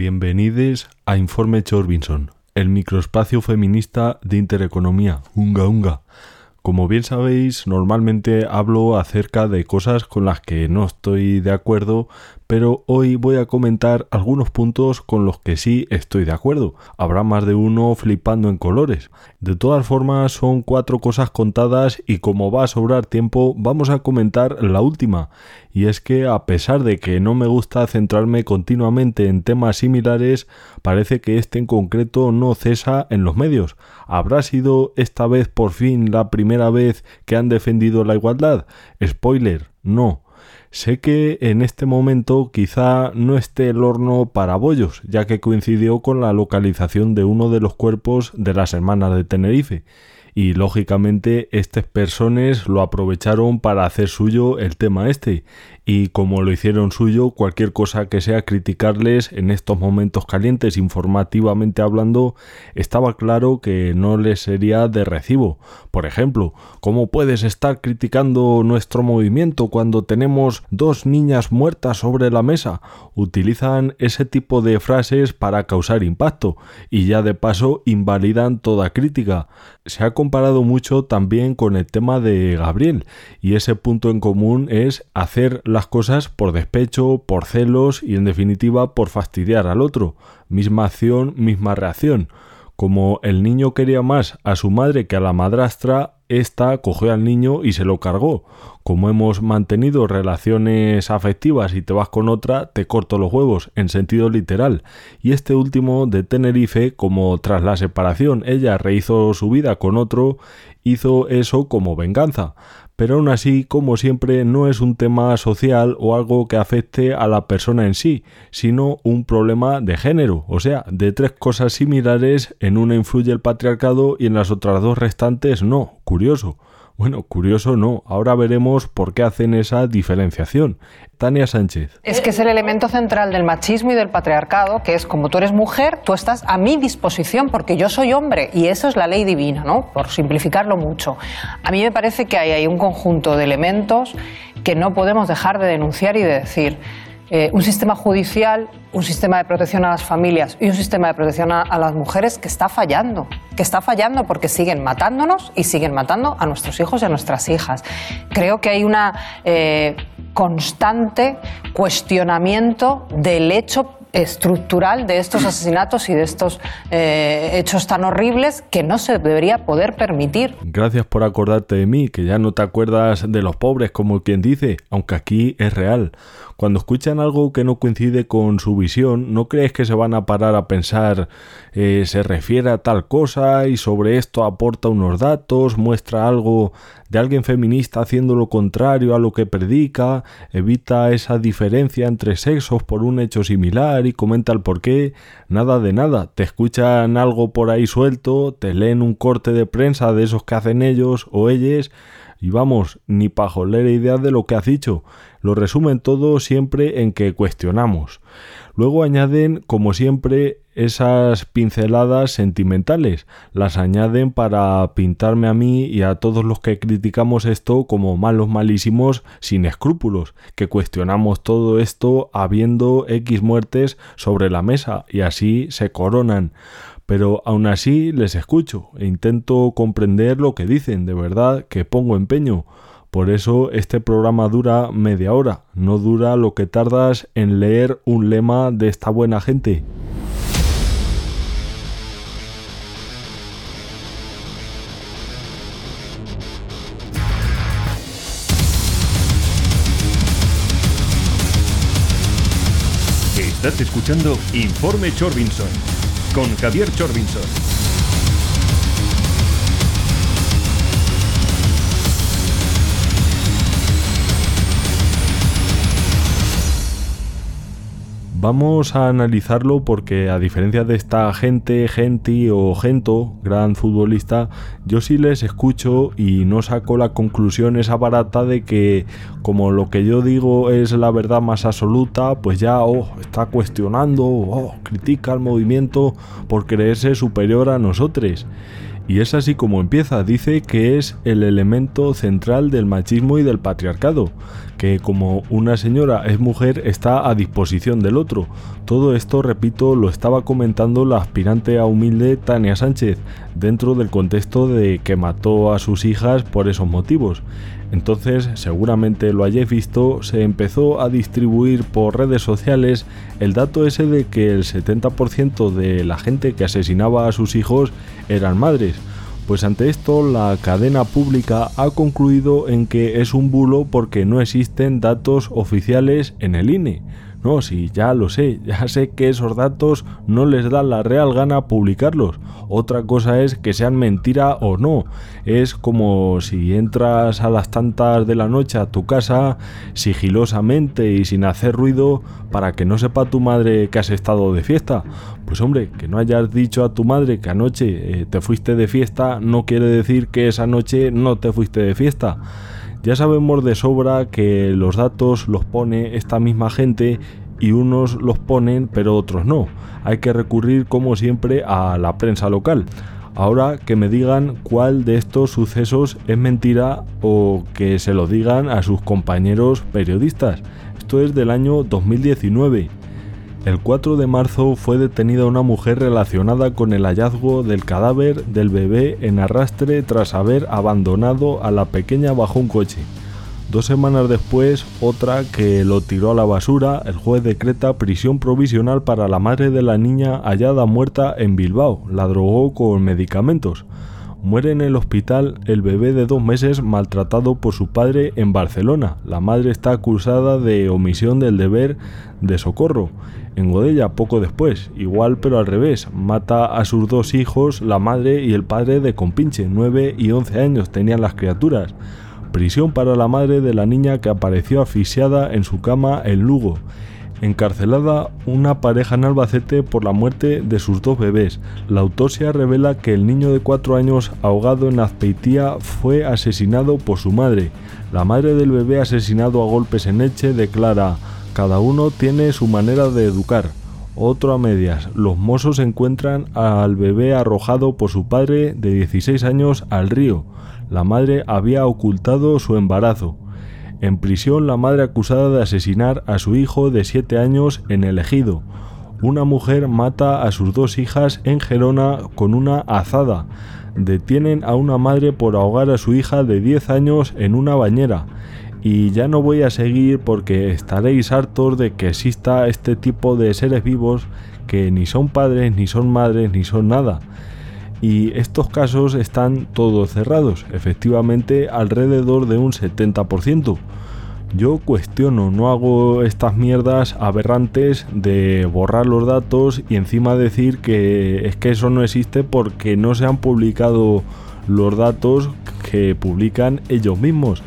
Bienvenidos a Informe Chorbinson, el microespacio feminista de Intereconomía. Unga unga. Como bien sabéis, normalmente hablo acerca de cosas con las que no estoy de acuerdo, pero hoy voy a comentar algunos puntos con los que sí estoy de acuerdo. Habrá más de uno flipando en colores. De todas formas, son cuatro cosas contadas y como va a sobrar tiempo, vamos a comentar la última. Y es que a pesar de que no me gusta centrarme continuamente en temas similares, parece que este en concreto no cesa en los medios. ¿Habrá sido esta vez por fin la primera vez que han defendido la igualdad? Spoiler, no. Sé que en este momento quizá no esté el horno para bollos, ya que coincidió con la localización de uno de los cuerpos de las hermanas de Tenerife, y lógicamente estas personas lo aprovecharon para hacer suyo el tema este, y como lo hicieron suyo, cualquier cosa que sea criticarles en estos momentos calientes informativamente hablando, estaba claro que no les sería de recibo. Por ejemplo, ¿cómo puedes estar criticando nuestro movimiento cuando tenemos dos niñas muertas sobre la mesa? Utilizan ese tipo de frases para causar impacto y ya de paso invalidan toda crítica. Se ha comparado mucho también con el tema de Gabriel y ese punto en común es hacer las cosas por despecho, por celos y en definitiva por fastidiar al otro. Misma acción, misma reacción. Como el niño quería más a su madre que a la madrastra, ésta cogió al niño y se lo cargó. Como hemos mantenido relaciones afectivas y te vas con otra, te corto los huevos, en sentido literal. Y este último de Tenerife, como tras la separación ella rehizo su vida con otro, hizo eso como venganza pero aún así, como siempre, no es un tema social o algo que afecte a la persona en sí, sino un problema de género, o sea, de tres cosas similares, en una influye el patriarcado y en las otras dos restantes no. Curioso. Bueno, curioso no. Ahora veremos por qué hacen esa diferenciación. Tania Sánchez. Es que es el elemento central del machismo y del patriarcado, que es como tú eres mujer, tú estás a mi disposición porque yo soy hombre y eso es la ley divina, ¿no? Por simplificarlo mucho. A mí me parece que hay ahí un conjunto de elementos que no podemos dejar de denunciar y de decir. Eh, un sistema judicial, un sistema de protección a las familias y un sistema de protección a, las mujeres que está fallando, que está fallando porque siguen matándonos y siguen matando a nuestros hijos y a nuestras hijas. Creo que hay una eh, constante cuestionamiento del hecho estructural de estos asesinatos y de estos eh, hechos tan horribles que no se debería poder permitir. Gracias por acordarte de mí, que ya no te acuerdas de los pobres como quien dice, aunque aquí es real. Cuando escuchan algo que no coincide con su visión, ¿no crees que se van a parar a pensar eh, se refiere a tal cosa y sobre esto aporta unos datos, muestra algo de alguien feminista haciendo lo contrario a lo que predica, evita esa diferencia entre sexos por un hecho similar y comenta el porqué? Nada de nada, te escuchan algo por ahí suelto, te leen un corte de prensa de esos que hacen ellos o ellas y vamos, ni pajolera idea de lo que has dicho. Lo resumen todo siempre en que cuestionamos. Luego añaden, como siempre, esas pinceladas sentimentales. Las añaden para pintarme a mí y a todos los que criticamos esto como malos malísimos sin escrúpulos, que cuestionamos todo esto habiendo X muertes sobre la mesa y así se coronan pero aún así les escucho e intento comprender lo que dicen, de verdad que pongo empeño. Por eso este programa dura media hora, no dura lo que tardas en leer un lema de esta buena gente. Estás escuchando Informe Chorbinson con Javier Chorbinson. Vamos a analizarlo porque a diferencia de esta gente, gente o gento, gran futbolista, yo sí les escucho y no saco la conclusión esa barata de que como lo que yo digo es la verdad más absoluta, pues ya oh, está cuestionando, oh, critica al movimiento por creerse superior a nosotros. Y es así como empieza, dice que es el elemento central del machismo y del patriarcado, que como una señora es mujer está a disposición del otro. Todo esto, repito, lo estaba comentando la aspirante a humilde Tania Sánchez, dentro del contexto de que mató a sus hijas por esos motivos. Entonces, seguramente lo hayáis visto, se empezó a distribuir por redes sociales el dato ese de que el 70% de la gente que asesinaba a sus hijos eran madres. Pues ante esto la cadena pública ha concluido en que es un bulo porque no existen datos oficiales en el INE. No, sí, ya lo sé, ya sé que esos datos no les da la real gana publicarlos. Otra cosa es que sean mentira o no. Es como si entras a las tantas de la noche a tu casa sigilosamente y sin hacer ruido para que no sepa tu madre que has estado de fiesta. Pues hombre, que no hayas dicho a tu madre que anoche eh, te fuiste de fiesta no quiere decir que esa noche no te fuiste de fiesta. Ya sabemos de sobra que los datos los pone esta misma gente y unos los ponen pero otros no. Hay que recurrir como siempre a la prensa local. Ahora que me digan cuál de estos sucesos es mentira o que se lo digan a sus compañeros periodistas. Esto es del año 2019 el 4 de marzo fue detenida una mujer relacionada con el hallazgo del cadáver del bebé en arrastre tras haber abandonado a la pequeña bajo un coche. Dos semanas después, otra que lo tiró a la basura, el juez decreta prisión provisional para la madre de la niña hallada muerta en Bilbao. La drogó con medicamentos. Muere en el hospital el bebé de dos meses maltratado por su padre en Barcelona. La madre está acusada de omisión del deber de socorro. En Godella, poco después, igual pero al revés, mata a sus dos hijos, la madre y el padre de Compinche, 9 y 11 años tenían las criaturas. Prisión para la madre de la niña que apareció asfixiada en su cama en Lugo encarcelada una pareja en Albacete por la muerte de sus dos bebés. La autopsia revela que el niño de cuatro años ahogado en Azpeitía fue asesinado por su madre. La madre del bebé asesinado a golpes en Eche declara, cada uno tiene su manera de educar. Otro a medias, los mozos encuentran al bebé arrojado por su padre de 16 años al río. La madre había ocultado su embarazo. En prisión la madre acusada de asesinar a su hijo de 7 años en el ejido. Una mujer mata a sus dos hijas en Gerona con una azada. Detienen a una madre por ahogar a su hija de 10 años en una bañera. Y ya no voy a seguir porque estaréis hartos de que exista este tipo de seres vivos que ni son padres, ni son madres, ni son nada y estos casos están todos cerrados, efectivamente alrededor de un 70%. Yo cuestiono, no hago estas mierdas aberrantes de borrar los datos y encima decir que es que eso no existe porque no se han publicado los datos que publican ellos mismos.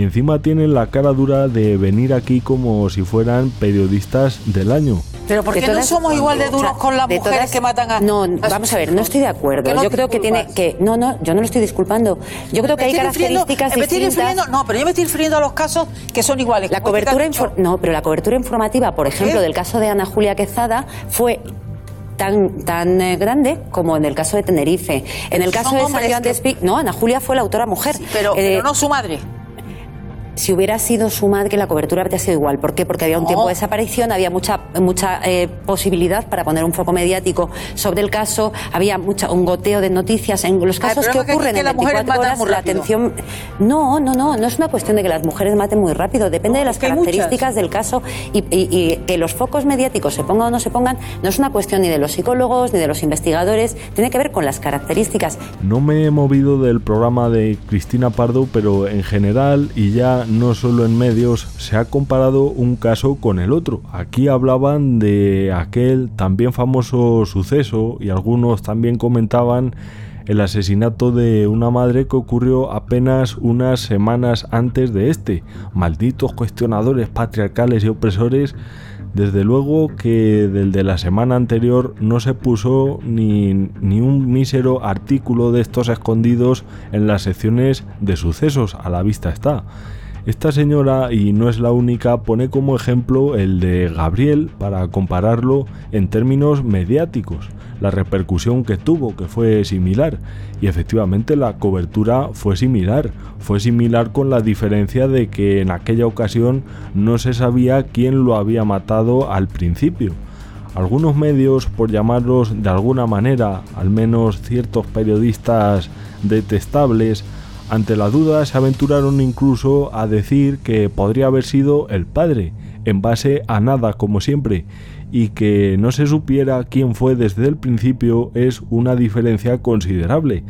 Y encima tienen la cara dura de venir aquí como si fueran periodistas del año. Pero ¿por qué no somos igual de duros con las mujeres que matan a.? No, vamos a ver, no estoy de acuerdo. yo creo que tiene que. No, no, yo no lo estoy disculpando. Yo creo que hay características distintas. No, pero yo me estoy refiriendo a los casos que son iguales. La cobertura No, pero la cobertura informativa, por ejemplo, del caso de Ana Julia Quezada, fue tan, tan eh, grande como en el caso de Tenerife. En el caso de San de Speak, no, Ana Julia fue la autora mujer. pero, pero eh, no su madre si hubiera sido su madre, la cobertura habría sido igual. ¿Por qué? Porque había un tiempo de desaparición, había mucha, mucha eh, posibilidad para poner un foco mediático sobre el caso, había mucha, un goteo de noticias. En los casos que ocurren en 24 horas, la atención. No, no, no, no es una cuestión de que las mujeres maten muy rápido, depende de las características del caso y, que los focos mediáticos se pongan o no se pongan, no es una cuestión ni de los psicólogos ni de los investigadores, tiene que ver con las características. No me he movido del programa de Cristina Pardo, pero en general y ya no solo en medios, se ha comparado un caso con el otro. Aquí hablaban de aquel también famoso suceso y algunos también comentaban el asesinato de una madre que ocurrió apenas unas semanas antes de este. Malditos cuestionadores patriarcales y opresores, desde luego que del de la semana anterior no se puso ni, ni un mísero artículo de estos escondidos en las secciones de sucesos, a la vista está. Esta señora, y no es la única, pone como ejemplo el de Gabriel para compararlo en términos mediáticos, la repercusión que tuvo, que fue similar, y efectivamente la cobertura fue similar, fue similar con la diferencia de que en aquella ocasión no se sabía quién lo había matado al principio. Algunos medios, por llamarlos de alguna manera, al menos ciertos periodistas detestables, ante la duda se aventuraron incluso a decir que podría haber sido el padre, en base a nada como siempre, y que no se supiera quién fue desde el principio es una diferencia considerable.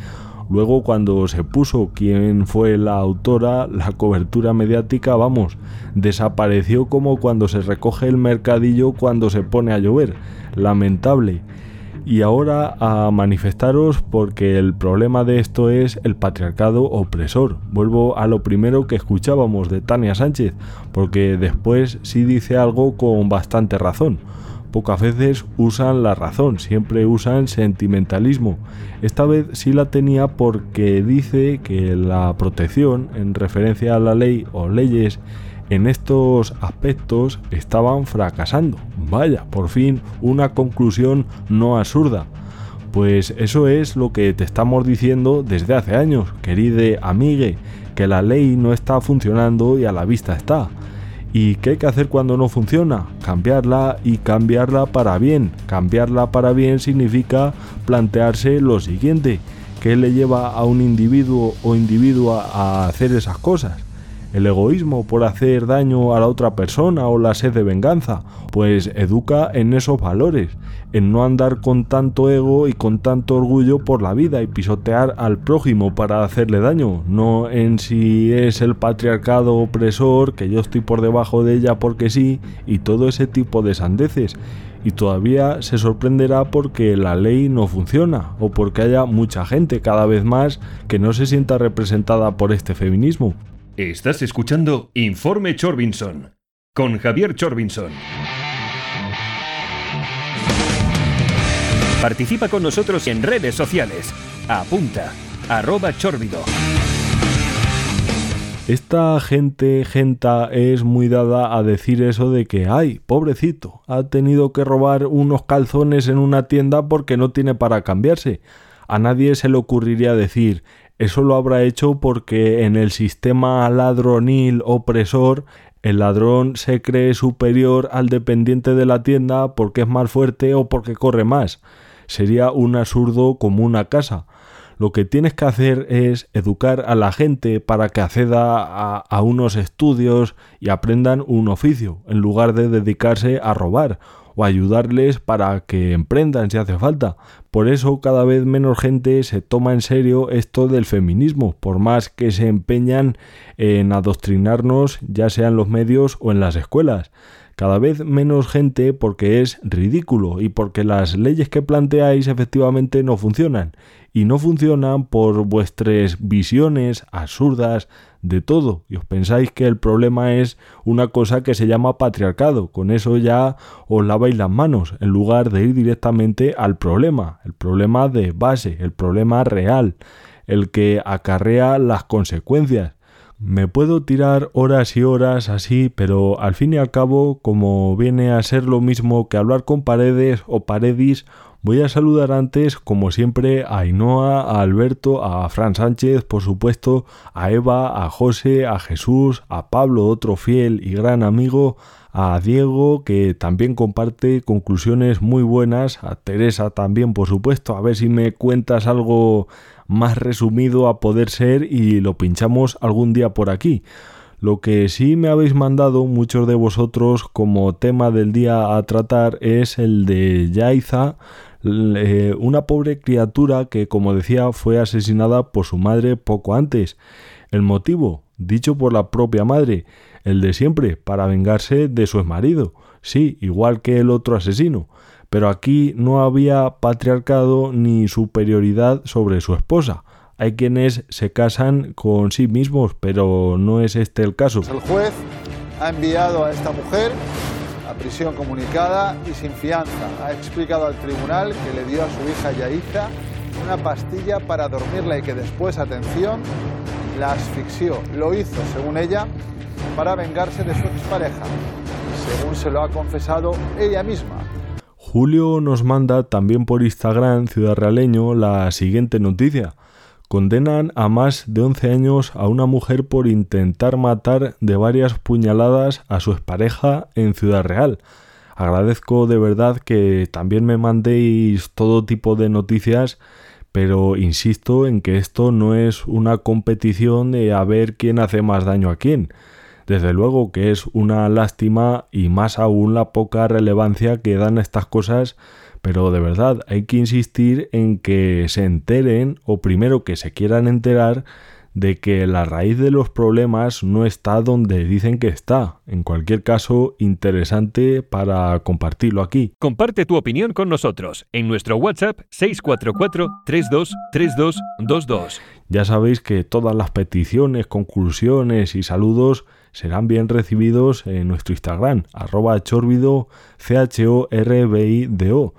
Luego cuando se puso quién fue la autora, la cobertura mediática, vamos, desapareció como cuando se recoge el mercadillo cuando se pone a llover. Lamentable y ahora a manifestaros porque el problema de esto es el patriarcado opresor. Vuelvo a lo primero que escuchábamos de Tania Sánchez, porque después sí dice algo con bastante razón. Pocas veces usan la razón, siempre usan sentimentalismo. Esta vez sí la tenía porque dice que la protección, en referencia a la ley o leyes, en estos aspectos estaban fracasando. Vaya, por fin una conclusión no absurda. Pues eso es lo que te estamos diciendo desde hace años, querida amigue, que la ley no está funcionando y a la vista está. ¿Y qué hay que hacer cuando no funciona? Cambiarla y cambiarla para bien. Cambiarla para bien significa plantearse lo siguiente. ¿Qué le lleva a un individuo o individua a hacer esas cosas? El egoísmo por hacer daño a la otra persona o la sed de venganza, pues educa en esos valores, en no andar con tanto ego y con tanto orgullo por la vida y pisotear al prójimo para hacerle daño, no en si es el patriarcado opresor, que yo estoy por debajo de ella porque sí, y todo ese tipo de sandeces. Y todavía se sorprenderá porque la ley no funciona o porque haya mucha gente cada vez más que no se sienta representada por este feminismo. Estás escuchando Informe Chorbinson con Javier Chorbinson. Participa con nosotros en redes sociales. Apunta, arroba chorbido. Esta gente, genta, es muy dada a decir eso de que, ay, pobrecito, ha tenido que robar unos calzones en una tienda porque no tiene para cambiarse. A nadie se le ocurriría decir, eso lo habrá hecho porque en el sistema ladronil opresor el ladrón se cree superior al dependiente de la tienda porque es más fuerte o porque corre más. Sería un absurdo como una casa. Lo que tienes que hacer es educar a la gente para que acceda a, a unos estudios y aprendan un oficio, en lugar de dedicarse a robar o ayudarles para que emprendan si hace falta. Por eso cada vez menos gente se toma en serio esto del feminismo, por más que se empeñan en adoctrinarnos ya sea en los medios o en las escuelas. Cada vez menos gente porque es ridículo y porque las leyes que planteáis efectivamente no funcionan. Y no funcionan por vuestras visiones absurdas de todo y os pensáis que el problema es una cosa que se llama patriarcado. Con eso ya os laváis las manos en lugar de ir directamente al problema, el problema de base, el problema real, el que acarrea las consecuencias. Me puedo tirar horas y horas así, pero al fin y al cabo, como viene a ser lo mismo que hablar con paredes o paredis Voy a saludar antes, como siempre, a Ainhoa, a Alberto, a Fran Sánchez, por supuesto, a Eva, a José, a Jesús, a Pablo, otro fiel y gran amigo, a Diego, que también comparte conclusiones muy buenas, a Teresa también, por supuesto, a ver si me cuentas algo más resumido a poder ser y lo pinchamos algún día por aquí. Lo que sí me habéis mandado muchos de vosotros como tema del día a tratar es el de Yaiza, eh, una pobre criatura que, como decía, fue asesinada por su madre poco antes. El motivo, dicho por la propia madre, el de siempre, para vengarse de su exmarido. Sí, igual que el otro asesino. Pero aquí no había patriarcado ni superioridad sobre su esposa. Hay quienes se casan con sí mismos, pero no es este el caso. El juez ha enviado a esta mujer prisión comunicada y sin fianza. Ha explicado al tribunal que le dio a su hija Yaiza una pastilla para dormirla y que después, atención, la asfixió. Lo hizo, según ella, para vengarse de su expareja, según se lo ha confesado ella misma. Julio nos manda también por Instagram Ciudad Realeño la siguiente noticia. Condenan a más de 11 años a una mujer por intentar matar de varias puñaladas a su expareja en Ciudad Real. Agradezco de verdad que también me mandéis todo tipo de noticias, pero insisto en que esto no es una competición de a ver quién hace más daño a quién. Desde luego que es una lástima y más aún la poca relevancia que dan estas cosas pero de verdad hay que insistir en que se enteren o primero que se quieran enterar de que la raíz de los problemas no está donde dicen que está. En cualquier caso, interesante para compartirlo aquí. Comparte tu opinión con nosotros en nuestro WhatsApp 644-323222. Ya sabéis que todas las peticiones, conclusiones y saludos serán bien recibidos en nuestro Instagram, arroba chorbido, c o r i d o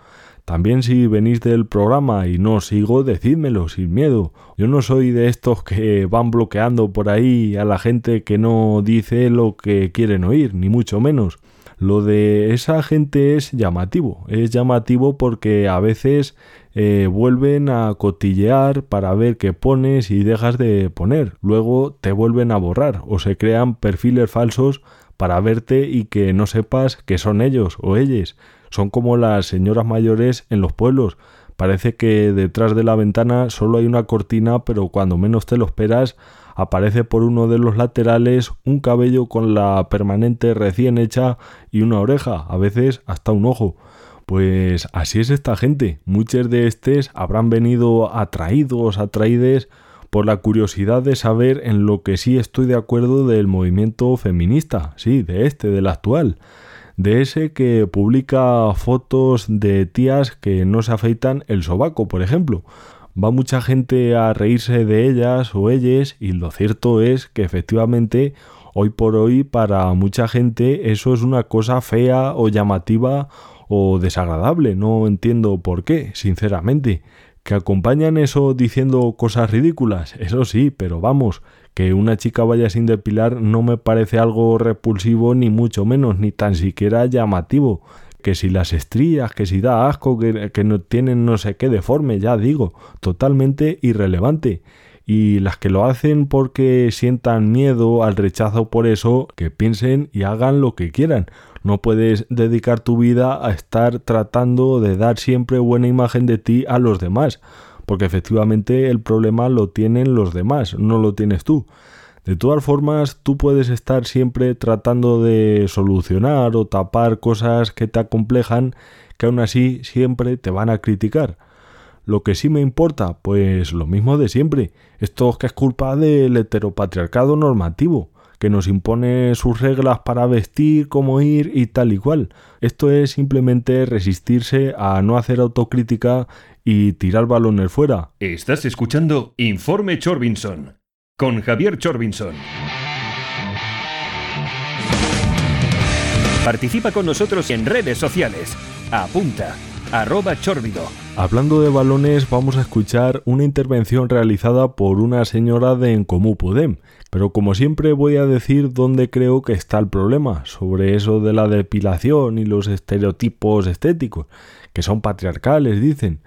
también si venís del programa y no sigo, decídmelo sin miedo. Yo no soy de estos que van bloqueando por ahí a la gente que no dice lo que quieren oír, ni mucho menos. Lo de esa gente es llamativo, es llamativo porque a veces eh, vuelven a cotillear para ver qué pones y dejas de poner. Luego te vuelven a borrar o se crean perfiles falsos para verte y que no sepas que son ellos o ellas. Son como las señoras mayores en los pueblos. Parece que detrás de la ventana solo hay una cortina, pero cuando menos te lo esperas, aparece por uno de los laterales un cabello con la permanente recién hecha y una oreja, a veces hasta un ojo. Pues así es esta gente. Muchos de estos habrán venido atraídos, atraídes por la curiosidad de saber en lo que sí estoy de acuerdo del movimiento feminista, sí, de este, del actual de ese que publica fotos de tías que no se afeitan el sobaco, por ejemplo. Va mucha gente a reírse de ellas o ellas y lo cierto es que efectivamente hoy por hoy para mucha gente eso es una cosa fea o llamativa o desagradable. No entiendo por qué, sinceramente. ¿Que acompañan eso diciendo cosas ridículas? Eso sí, pero vamos, que una chica vaya sin depilar no me parece algo repulsivo ni mucho menos, ni tan siquiera llamativo. Que si las estrías, que si da asco, que, que no tienen no sé qué deforme, ya digo, totalmente irrelevante. Y las que lo hacen porque sientan miedo al rechazo por eso, que piensen y hagan lo que quieran. No puedes dedicar tu vida a estar tratando de dar siempre buena imagen de ti a los demás porque efectivamente el problema lo tienen los demás, no lo tienes tú. De todas formas, tú puedes estar siempre tratando de solucionar o tapar cosas que te acomplejan, que aún así siempre te van a criticar. Lo que sí me importa, pues lo mismo de siempre. Esto es que es culpa del heteropatriarcado normativo, que nos impone sus reglas para vestir, cómo ir y tal y cual. Esto es simplemente resistirse a no hacer autocrítica y tirar balones fuera. Estás escuchando Informe Chorbinson con Javier Chorbinson. Participa con nosotros en redes sociales. Apunta, arroba chorbido. Hablando de balones, vamos a escuchar una intervención realizada por una señora de Encomú Podem. Pero como siempre voy a decir dónde creo que está el problema, sobre eso de la depilación y los estereotipos estéticos, que son patriarcales, dicen.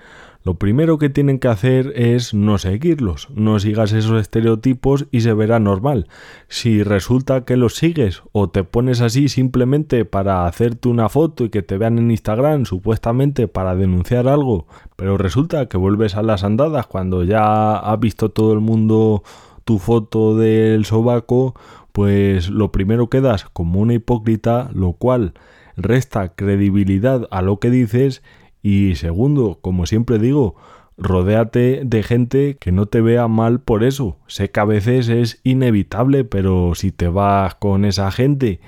Lo primero que tienen que hacer es no seguirlos, no sigas esos estereotipos y se verá normal. Si resulta que los sigues o te pones así simplemente para hacerte una foto y que te vean en Instagram supuestamente para denunciar algo, pero resulta que vuelves a las andadas cuando ya ha visto todo el mundo tu foto del sobaco, pues lo primero quedas como una hipócrita, lo cual resta credibilidad a lo que dices y segundo, como siempre digo, rodéate de gente que no te vea mal por eso. Sé que a veces es inevitable, pero si te vas con esa gente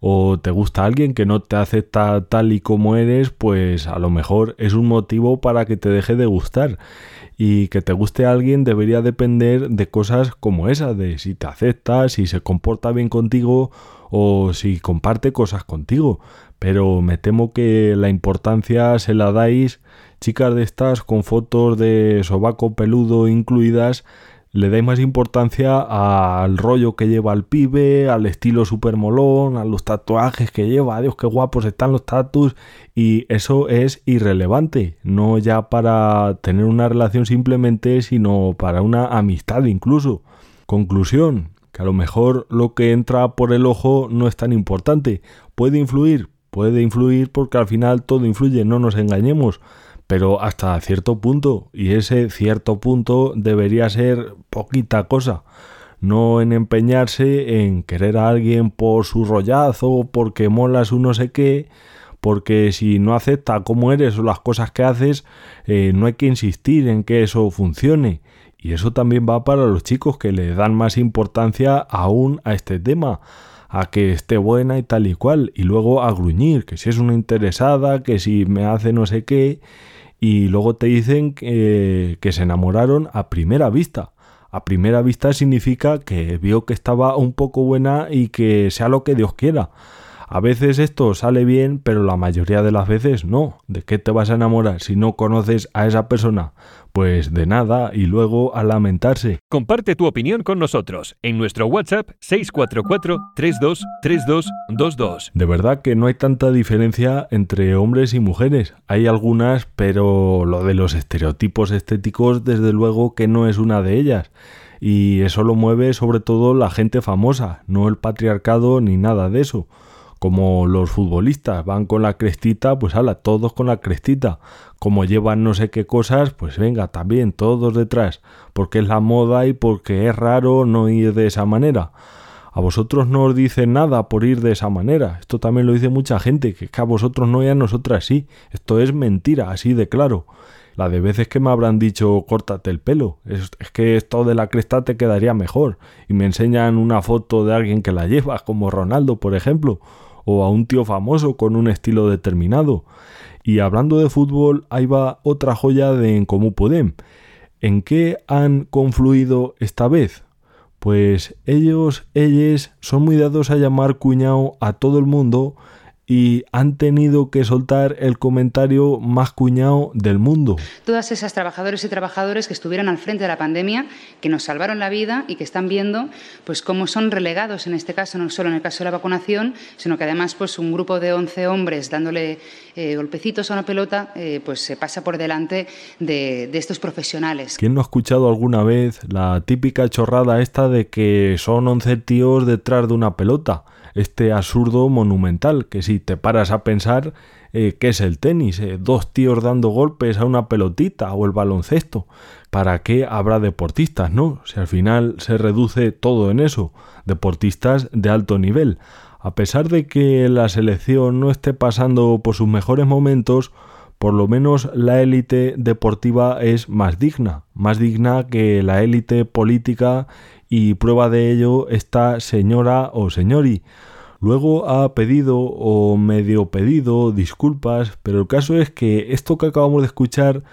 o te gusta alguien que no te acepta tal y como eres, pues a lo mejor es un motivo para que te deje de gustar. Y que te guste alguien debería depender de cosas como esa, de si te acepta, si se comporta bien contigo o si comparte cosas contigo pero me temo que la importancia se la dais chicas de estas con fotos de sobaco peludo incluidas. Le dais más importancia al rollo que lleva el pibe, al estilo super molón, a los tatuajes que lleva, Dios, qué guapos están los tatus, y eso es irrelevante, no ya para tener una relación simplemente, sino para una amistad incluso. Conclusión, que a lo mejor lo que entra por el ojo no es tan importante, puede influir, puede influir porque al final todo influye, no nos engañemos, pero hasta cierto punto, y ese cierto punto debería ser poquita cosa, no en empeñarse en querer a alguien por su rollazo, porque molas un no sé qué, porque si no acepta cómo eres o las cosas que haces, eh, no hay que insistir en que eso funcione. Y eso también va para los chicos que le dan más importancia aún a este tema, a que esté buena y tal y cual, y luego a gruñir, que si es una interesada, que si me hace no sé qué, y luego te dicen que, se enamoraron a primera vista. A primera vista significa que vio que estaba un poco buena y que sea lo que Dios quiera. A veces esto sale bien, pero la mayoría de las veces no. ¿De qué te vas a enamorar si no conoces a esa persona? Pues de nada y luego a lamentarse. Comparte tu opinión con nosotros en nuestro WhatsApp 644-323222. De verdad que no hay tanta diferencia entre hombres y mujeres. Hay algunas, pero lo de los estereotipos estéticos desde luego que no es una de ellas y eso lo mueve sobre todo la gente famosa, no el patriarcado ni nada de eso como los futbolistas van con la crestita, pues habla, todos con la crestita. Como llevan no sé qué cosas, pues venga, también todos detrás, porque es la moda y porque es raro no ir de esa manera. A vosotros no os dicen nada por ir de esa manera. Esto también lo dice mucha gente, que, a vosotros no y a nosotras sí. Esto es mentira, así de claro. La de veces que me habrán dicho córtate el pelo, es, es, que esto de la cresta te quedaría mejor. Y me enseñan una foto de alguien que la lleva, como Ronaldo, por ejemplo, o a un tío famoso con un estilo determinado. Y hablando de fútbol, ahí va otra joya de En Comú Podem. ¿En qué han confluido esta vez? Pues ellos, ellos son muy dados a llamar cuñado a todo el mundo y han tenido que soltar el comentario más cuñado del mundo. Todas esas trabajadoras y trabajadores que estuvieron al frente de la pandemia, que nos salvaron la vida y que están viendo pues cómo son relegados en este caso, no solo en el caso de la vacunación, sino que además pues un grupo de 11 hombres dándole eh, golpecitos a una pelota, eh, pues se pasa por delante de, estos profesionales. ¿Quién no ha escuchado alguna vez la típica chorrada esta de que son 11 tíos detrás de una pelota? este absurdo monumental, que si te paras a pensar eh, qué es el tenis, dos tíos dando golpes a una pelotita o el baloncesto, ¿para qué habrá deportistas, no? Si al final se reduce todo en eso, deportistas de alto nivel. A pesar de que la selección no esté pasando por sus mejores momentos, por lo menos la élite deportiva es más digna, más digna que la élite política y prueba de ello esta señora o señori. Luego ha pedido o medio pedido disculpas, pero el caso es que esto que acabamos de escuchar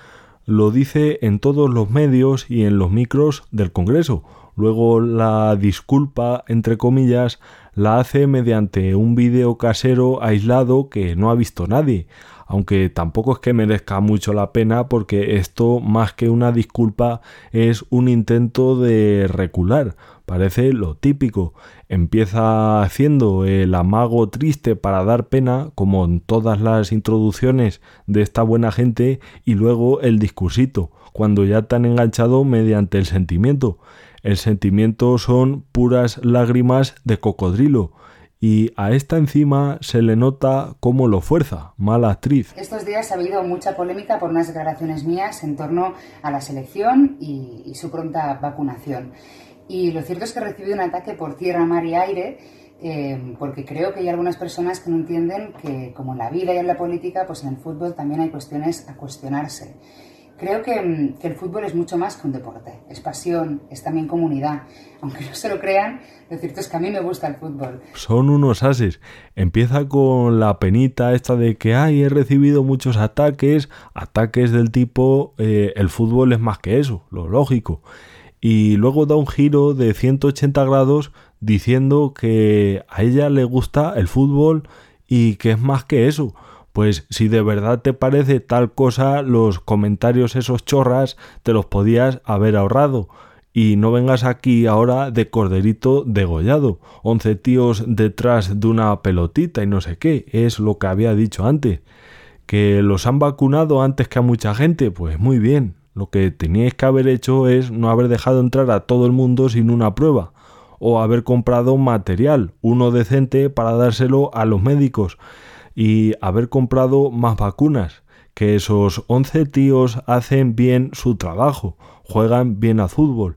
lo dice en todos los medios y en los micros del Congreso. Luego la disculpa, entre comillas, la hace mediante un vídeo casero aislado que no ha visto nadie aunque tampoco es que merezca mucho la pena porque esto más que una disculpa es un intento de recular. Parece lo típico. Empieza haciendo el amago triste para dar pena, como en todas las introducciones de esta buena gente, y luego el discursito, cuando ya te han enganchado mediante el sentimiento. El sentimiento son puras lágrimas de cocodrilo y a esta encima se le nota cómo lo fuerza, mala actriz. Estos días ha habido mucha polémica por unas declaraciones mías en torno a la selección y, su pronta vacunación. Y lo cierto es que he recibido un ataque por tierra, mar y aire, eh, porque creo que hay algunas personas que no entienden que, como en la vida y en la política, pues en el fútbol también hay cuestiones a cuestionarse. Creo mm, que, el fútbol es mucho más que un deporte, es pasión, es también comunidad. Aunque no se lo crean, lo cierto es que a mí me gusta el fútbol. Son unos ases. Empieza con la penita esta de que, ay, he recibido muchos ataques, ataques del tipo, eh, el fútbol es más que eso, lo lógico. Y luego da un giro de 180 grados diciendo que a ella le gusta el fútbol y que es más que eso pues si de verdad te parece tal cosa, los comentarios esos chorras te los podías haber ahorrado. y no vengas aquí ahora de corderito degollado, 11 tíos detrás de una pelotita y no sé qué, es lo que había dicho antes. Que los han vacunado antes que a mucha gente, pues muy bien. Lo que teníais que haber hecho es no haber dejado entrar a todo el mundo sin una prueba, o haber comprado material, uno decente para dárselo a los médicos, y haber comprado más vacunas, que esos 11 tíos hacen bien su trabajo, juegan bien a fútbol,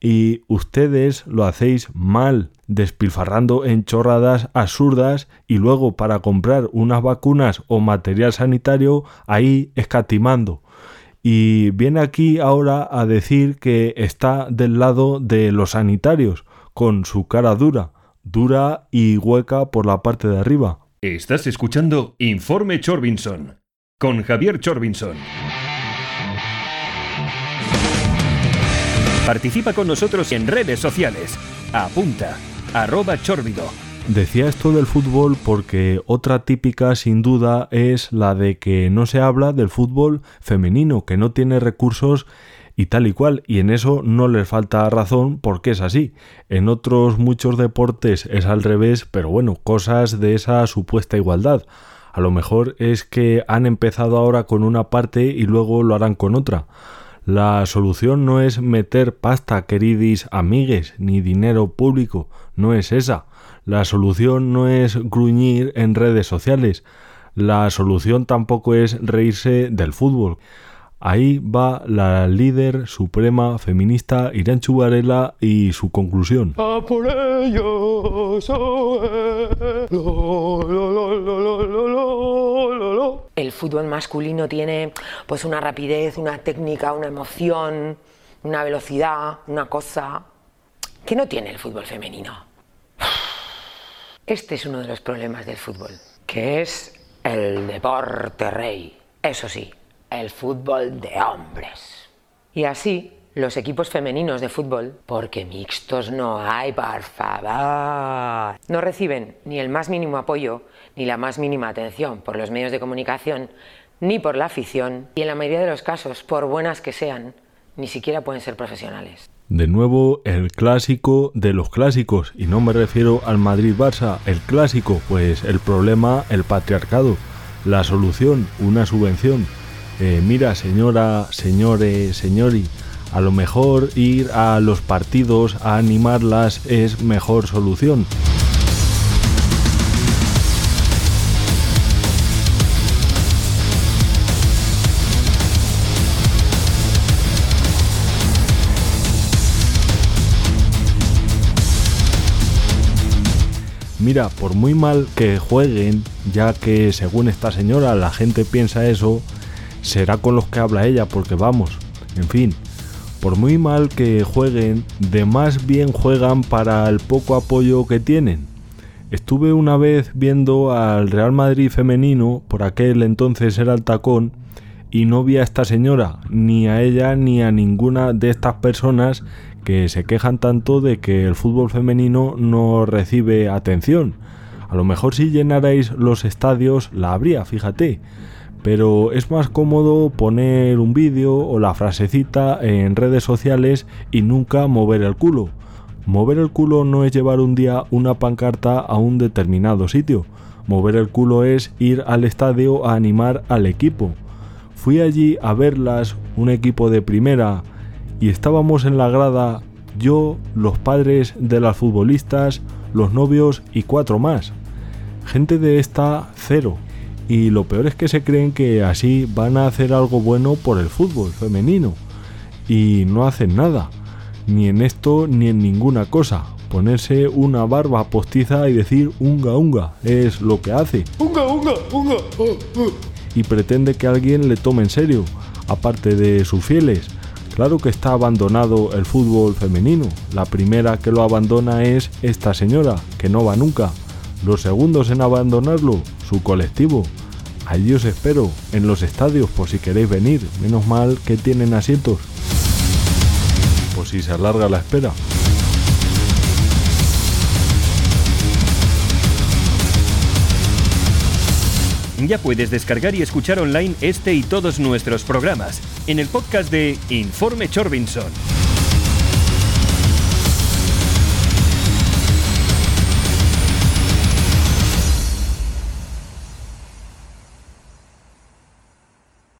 y ustedes lo hacéis mal, despilfarrando en chorradas absurdas y luego para comprar unas vacunas o material sanitario ahí escatimando. Y viene aquí ahora a decir que está del lado de los sanitarios, con su cara dura, dura y hueca por la parte de arriba. Estás escuchando Informe Chorbinson con Javier Chorbinson. Participa con nosotros en redes sociales. Apunta, arroba chorbido. Decía esto del fútbol porque otra típica sin duda es la de que no se habla del fútbol femenino, que no tiene recursos y tal y cual, y en eso no les falta razón porque es así. En otros muchos deportes es al revés, pero bueno, cosas de esa supuesta igualdad. A lo mejor es que han empezado ahora con una parte y luego lo harán con otra. La solución no es meter pasta, queridis amigues, ni dinero público, no es esa. La solución no es gruñir en redes sociales. La solución tampoco es reírse del fútbol. Ahí va la líder suprema feminista Irán Chubarela y su conclusión. El fútbol masculino tiene pues una rapidez, una técnica, una emoción, una velocidad, una cosa que no tiene el fútbol femenino. Este es uno de los problemas del fútbol, que es el deporte rey. Eso sí, el fútbol de hombres. Y así, los equipos femeninos de fútbol, porque mixtos no hay, por favor, no reciben ni el más mínimo apoyo ni la más mínima atención por los medios de comunicación ni por la afición y en la mayoría de los casos, por buenas que sean, ni siquiera pueden ser profesionales. De nuevo, el clásico de los clásicos, y no me refiero al Madrid-Barça, el clásico, pues el problema, el patriarcado, la solución, una subvención. Eh, mira, señora, señores, señori, a lo mejor ir a los partidos a animarlas es mejor solución. Mira, por muy mal que jueguen, ya que según esta señora la gente piensa eso, será con los que habla ella, porque vamos, en fin, por muy mal que jueguen, de más bien juegan para el poco apoyo que tienen. Estuve una vez viendo al Real Madrid femenino, por aquel entonces era el tacón, y no vi a esta señora, ni a ella ni a ninguna de estas personas que se quejan tanto de que el fútbol femenino no recibe atención. A lo mejor si llenarais los estadios la habría, fíjate. Pero es más cómodo poner un vídeo o la frasecita en redes sociales y nunca mover el culo. Mover el culo no es llevar un día una pancarta a un determinado sitio. Mover el culo es ir al estadio a animar al equipo. Fui allí a verlas, un equipo de primera, y estábamos en la grada yo, los padres de las futbolistas, los novios y cuatro más. Gente de esta cero. Y lo peor es que se creen que así van a hacer algo bueno por el fútbol femenino. Y no hacen nada. Ni en esto ni en ninguna cosa. Ponerse una barba postiza y decir unga unga es lo que hace. Unga unga unga. Oh, oh. Y pretende que alguien le tome en serio, aparte de sus fieles Claro que está abandonado el fútbol femenino. La primera que lo abandona es esta señora, que no va nunca. Los segundos en abandonarlo, su colectivo. Allí os espero, en los estadios, por si queréis venir. Menos mal que tienen asientos. Por si se alarga la espera. Ya puedes descargar y escuchar online este y todos nuestros programas en el podcast de Informe Chorbinson.